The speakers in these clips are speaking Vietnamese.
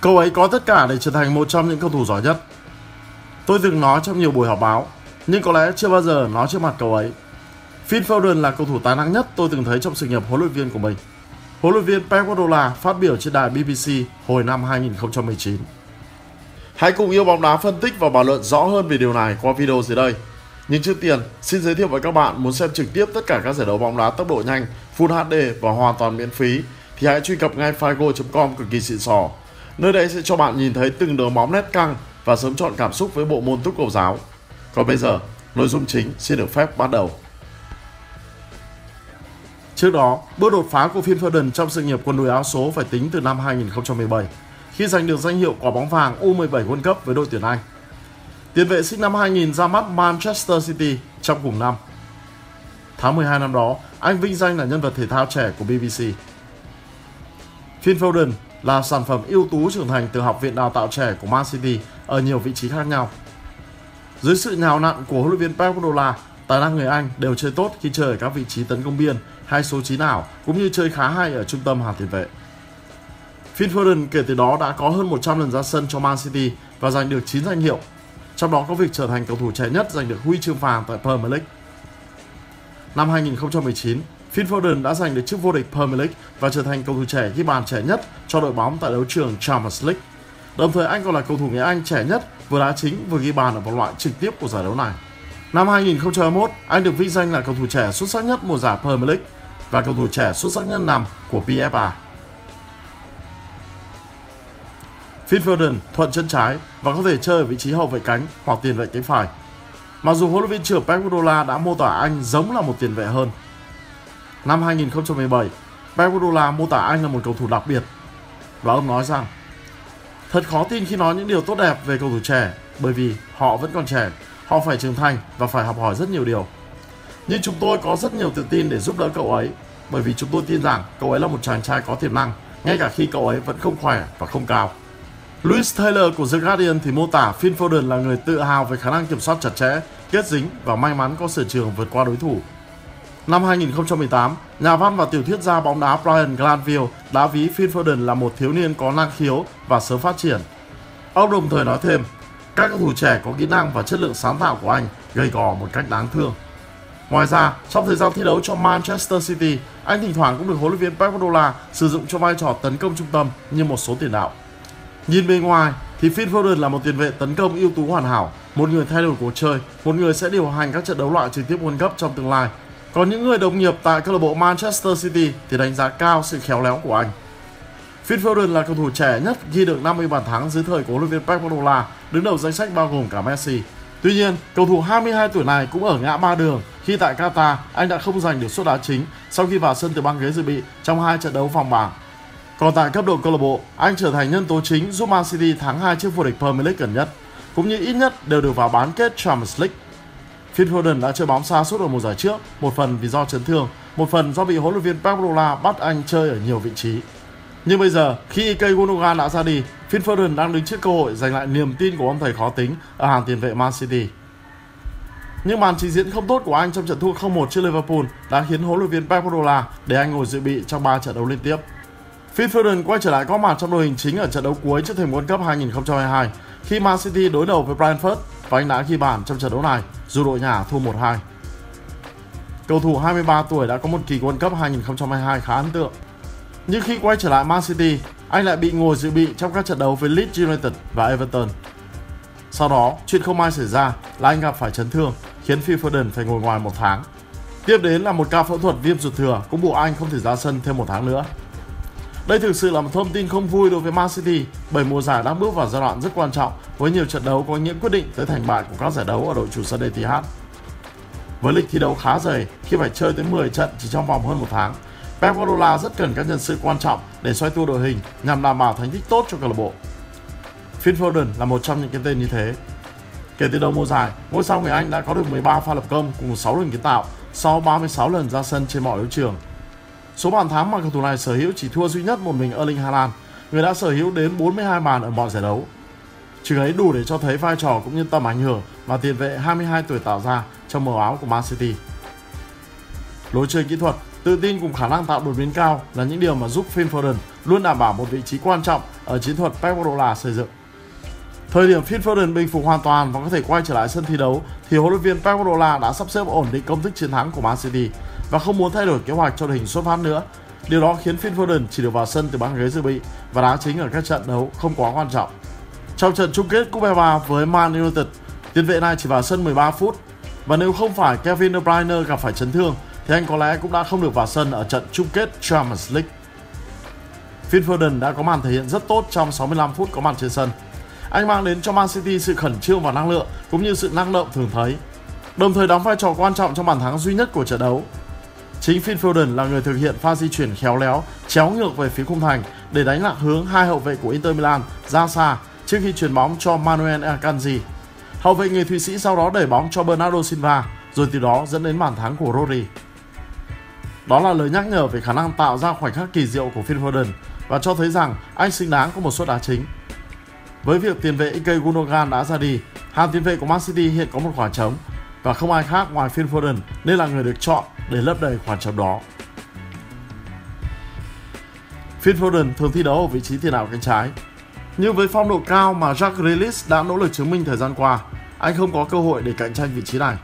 Cậu ấy có tất cả để trở thành một trong những cầu thủ giỏi nhất. Tôi từng nói trong nhiều buổi họp báo, nhưng có lẽ chưa bao giờ nói trước mặt cậu ấy. Phil Foden là cầu thủ tài năng nhất tôi từng thấy trong sự nghiệp huấn luyện viên của mình. Huấn luyện viên Pep Guardiola phát biểu trên đài BBC hồi năm 2019. Hãy cùng yêu bóng đá phân tích và bàn luận rõ hơn về điều này qua video dưới đây. Nhưng trước tiên, xin giới thiệu với các bạn muốn xem trực tiếp tất cả các giải đấu bóng đá tốc độ nhanh, Full HD và hoàn toàn miễn phí thì hãy truy cập ngay figo.com cực kỳ xịn sò. Nơi đây sẽ cho bạn nhìn thấy từng đường bóng nét căng và sớm chọn cảm xúc với bộ môn túc cầu giáo. Còn bây giờ, nội dung chính xin được phép bắt đầu. Trước đó, bước đột phá của Phil Foden trong sự nghiệp quân đội áo số phải tính từ năm 2017 khi giành được danh hiệu quả bóng vàng U17 World Cup với đội tuyển Anh. Tiền vệ sinh năm 2000 ra mắt Manchester City trong cùng năm. Tháng 12 năm đó, anh vinh danh là nhân vật thể thao trẻ của BBC. Phil Foden là sản phẩm ưu tú trưởng thành từ học viện đào tạo trẻ của Man City ở nhiều vị trí khác nhau. Dưới sự nhào nặn của huấn luyện viên Pep Guardiola, tài năng người Anh đều chơi tốt khi chơi ở các vị trí tấn công biên hay số 9 ảo cũng như chơi khá hay ở trung tâm hàng tiền vệ. Phil Foden kể từ đó đã có hơn 100 lần ra sân cho Man City và giành được 9 danh hiệu, trong đó có việc trở thành cầu thủ trẻ nhất giành được huy chương vàng tại Premier League. Năm 2019, Phil Foden đã giành được chức vô địch Premier League và trở thành cầu thủ trẻ ghi bàn trẻ nhất cho đội bóng tại đấu trường Champions League. Đồng thời anh còn là cầu thủ người Anh trẻ nhất vừa đá chính vừa ghi bàn ở vòng loại trực tiếp của giải đấu này. Năm 2021, anh được vinh danh là cầu thủ trẻ xuất sắc nhất mùa giải Premier League và cầu thủ trẻ xuất sắc nhất năm của PFA. Phil Foden thuận chân trái và có thể chơi ở vị trí hậu vệ cánh hoặc tiền vệ cánh phải. Mặc dù huấn luyện viên trưởng Pep Guardiola đã mô tả anh giống là một tiền vệ hơn. Năm 2017, Pep Guardiola mô tả anh là một cầu thủ đặc biệt và ông nói rằng Thật khó tin khi nói những điều tốt đẹp về cầu thủ trẻ bởi vì họ vẫn còn trẻ, họ phải trưởng thành và phải học hỏi rất nhiều điều. Nhưng chúng tôi có rất nhiều tự tin để giúp đỡ cậu ấy bởi vì chúng tôi tin rằng cậu ấy là một chàng trai có tiềm năng ngay cả khi cậu ấy vẫn không khỏe và không cao. Louis Taylor của The Guardian thì mô tả Phil Foden là người tự hào về khả năng kiểm soát chặt chẽ, kết dính và may mắn có sở trường vượt qua đối thủ. Năm 2018, nhà văn và tiểu thuyết gia bóng đá Brian Glanville đã ví Phil Foden là một thiếu niên có năng khiếu và sớm phát triển. Ông đồng thời nói thêm, các cầu thủ trẻ có kỹ năng và chất lượng sáng tạo của anh gây gò một cách đáng thương. Ngoài ra, trong thời gian thi đấu cho Manchester City, anh thỉnh thoảng cũng được huấn luyện viên Pep Guardiola sử dụng cho vai trò tấn công trung tâm như một số tiền đạo. Nhìn bề ngoài thì Phil Foden là một tiền vệ tấn công ưu tú hoàn hảo, một người thay đổi cuộc chơi, một người sẽ điều hành các trận đấu loại trực tiếp World Cup trong tương lai. Còn những người đồng nghiệp tại câu lạc bộ Manchester City thì đánh giá cao sự khéo léo của anh. Phil Foden là cầu thủ trẻ nhất ghi được 50 bàn thắng dưới thời của huấn luyện viên Pep Guardiola, đứng đầu danh sách bao gồm cả Messi. Tuy nhiên, cầu thủ 22 tuổi này cũng ở ngã ba đường khi tại Qatar anh đã không giành được suất đá chính sau khi vào sân từ băng ghế dự bị trong hai trận đấu vòng bảng còn tại cấp độ câu lạc bộ, anh trở thành nhân tố chính giúp Man City thắng hai chiếc vô địch Premier League gần nhất, cũng như ít nhất đều được vào bán kết Champions League. Phil Foden đã chơi bóng xa suốt ở mùa giải trước, một phần vì do chấn thương, một phần do bị huấn luyện viên Pep Guardiola bắt anh chơi ở nhiều vị trí. Nhưng bây giờ, khi Ike Gundogan đã ra đi, Phil Foden đang đứng trước cơ hội giành lại niềm tin của ông thầy khó tính ở hàng tiền vệ Man City. Nhưng màn trình diễn không tốt của anh trong trận thua 0-1 trước Liverpool đã khiến huấn luyện viên Pep Guardiola để anh ngồi dự bị trong 3 trận đấu liên tiếp. Phil Foden quay trở lại có mặt trong đội hình chính ở trận đấu cuối trước thềm World Cup 2022 khi Man City đối đầu với Brentford và anh đã ghi bàn trong trận đấu này dù đội nhà thua 1-2. Cầu thủ 23 tuổi đã có một kỳ World Cup 2022 khá ấn tượng. Nhưng khi quay trở lại Man City, anh lại bị ngồi dự bị trong các trận đấu với Leeds United và Everton. Sau đó, chuyện không may xảy ra là anh gặp phải chấn thương khiến Phil Foden phải ngồi ngoài một tháng. Tiếp đến là một ca phẫu thuật viêm ruột thừa cũng buộc anh không thể ra sân thêm một tháng nữa. Đây thực sự là một thông tin không vui đối với Man City bởi mùa giải đang bước vào giai đoạn rất quan trọng với nhiều trận đấu có ý nghĩa quyết định tới thành bại của các giải đấu ở đội chủ sân Etihad. Với lịch thi đấu khá dày khi phải chơi tới 10 trận chỉ trong vòng hơn một tháng, Pep Guardiola rất cần các nhân sự quan trọng để xoay tua đội hình nhằm đảm bảo thành tích tốt cho câu lạc bộ. Phil Foden là một trong những cái tên như thế. Kể từ đầu mùa giải, ngôi sao người Anh đã có được 13 pha lập công cùng 6 lần kiến tạo sau 36 lần ra sân trên mọi đấu trường Số bàn thắng mà cầu thủ này sở hữu chỉ thua duy nhất một mình Erling Haaland, người đã sở hữu đến 42 bàn ở mọi giải đấu. Chừng ấy đủ để cho thấy vai trò cũng như tầm ảnh hưởng mà tiền vệ 22 tuổi tạo ra trong màu áo của Man City. Lối chơi kỹ thuật, tự tin cùng khả năng tạo đột biến cao là những điều mà giúp Phil Foden luôn đảm bảo một vị trí quan trọng ở chiến thuật Pep Guardiola xây dựng. Thời điểm Phil Foden bình phục hoàn toàn và có thể quay trở lại sân thi đấu thì huấn luyện viên Pep Guardiola đã sắp xếp ổn định công thức chiến thắng của Man City và không muốn thay đổi kế hoạch cho đội hình xuất phát nữa. Điều đó khiến Phil Foden chỉ được vào sân từ băng ghế dự bị và đá chính ở các trận đấu không quá quan trọng. Trong trận chung kết Cúp e FA với Man United, tiền vệ này chỉ vào sân 13 phút và nếu không phải Kevin De Bruyne gặp phải chấn thương thì anh có lẽ cũng đã không được vào sân ở trận chung kết Champions League. Phil Foden đã có màn thể hiện rất tốt trong 65 phút có mặt trên sân. Anh mang đến cho Man City sự khẩn trương và năng lượng cũng như sự năng động thường thấy, đồng thời đóng vai trò quan trọng trong bàn thắng duy nhất của trận đấu. Chính Phil Foden là người thực hiện pha di chuyển khéo léo, chéo ngược về phía khung thành để đánh lạc hướng hai hậu vệ của Inter Milan ra xa trước khi chuyển bóng cho Manuel Akanji. Hậu vệ người Thụy Sĩ sau đó đẩy bóng cho Bernardo Silva, rồi từ đó dẫn đến bàn thắng của Rodri. Đó là lời nhắc nhở về khả năng tạo ra khoảnh khắc kỳ diệu của Phil Foden và cho thấy rằng anh xứng đáng có một suất đá chính. Với việc tiền vệ Ike Gundogan đã ra đi, hàng tiền vệ của Man City hiện có một khoảng trống và không ai khác ngoài Phil Foden nên là người được chọn để lấp đầy khoảng trống đó. Phil Foden thường thi đấu ở vị trí tiền đạo cánh trái. Nhưng với phong độ cao mà Jack Grealish đã nỗ lực chứng minh thời gian qua, anh không có cơ hội để cạnh tranh vị trí này.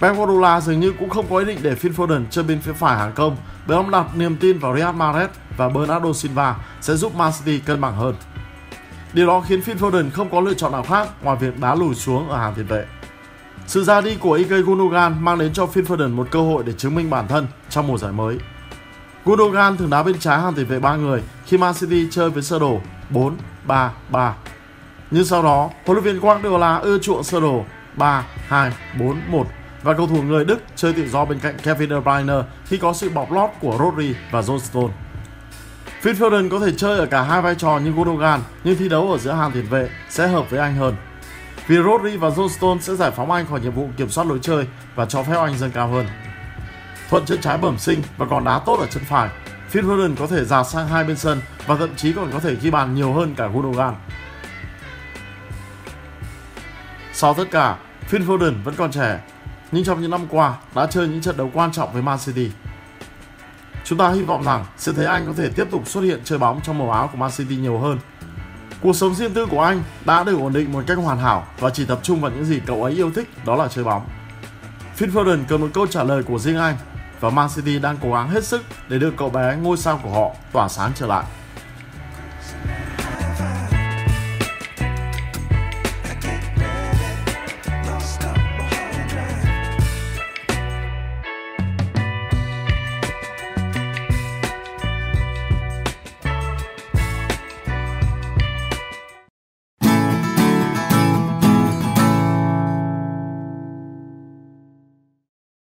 Pep Guardiola dường như cũng không có ý định để Phil Foden chơi bên phía phải hàng công bởi ông đặt niềm tin vào Riyad Mahrez và Bernardo Silva sẽ giúp Man City cân bằng hơn. Điều đó khiến Phil Foden không có lựa chọn nào khác ngoài việc đá lùi xuống ở hàng tiền vệ. Sự ra đi của Ike Gundogan mang đến cho Phil Foden một cơ hội để chứng minh bản thân trong mùa giải mới. Gundogan thường đá bên trái hàng tiền vệ ba người khi Man City chơi với sơ đồ 4-3-3. Nhưng sau đó, huấn luyện viên Guardiola ưa chuộng sơ đồ 3-2-4-1 và cầu thủ người Đức chơi tự do bên cạnh Kevin De Bruyne khi có sự bọc lót của Rodri và John Stone. Phil Foden có thể chơi ở cả hai vai trò như Gundogan nhưng thi đấu ở giữa hàng tiền vệ sẽ hợp với anh hơn. Vì Rodri và John Stone sẽ giải phóng anh khỏi nhiệm vụ kiểm soát lối chơi và cho phép anh dâng cao hơn. Thuận chân trái bẩm sinh và còn đá tốt ở chân phải, Phil Foden có thể dạt sang hai bên sân và thậm chí còn có thể ghi bàn nhiều hơn cả Gundogan. Sau tất cả, Phil Foden vẫn còn trẻ, nhưng trong những năm qua đã chơi những trận đấu quan trọng với Man City. Chúng ta hy vọng rằng sẽ thấy anh có thể tiếp tục xuất hiện chơi bóng trong màu áo của Man City nhiều hơn. Cuộc sống riêng tư của anh đã được ổn định một cách hoàn hảo và chỉ tập trung vào những gì cậu ấy yêu thích, đó là chơi bóng. Phil Foden cần một câu trả lời của riêng anh và Man City đang cố gắng hết sức để đưa cậu bé ngôi sao của họ tỏa sáng trở lại.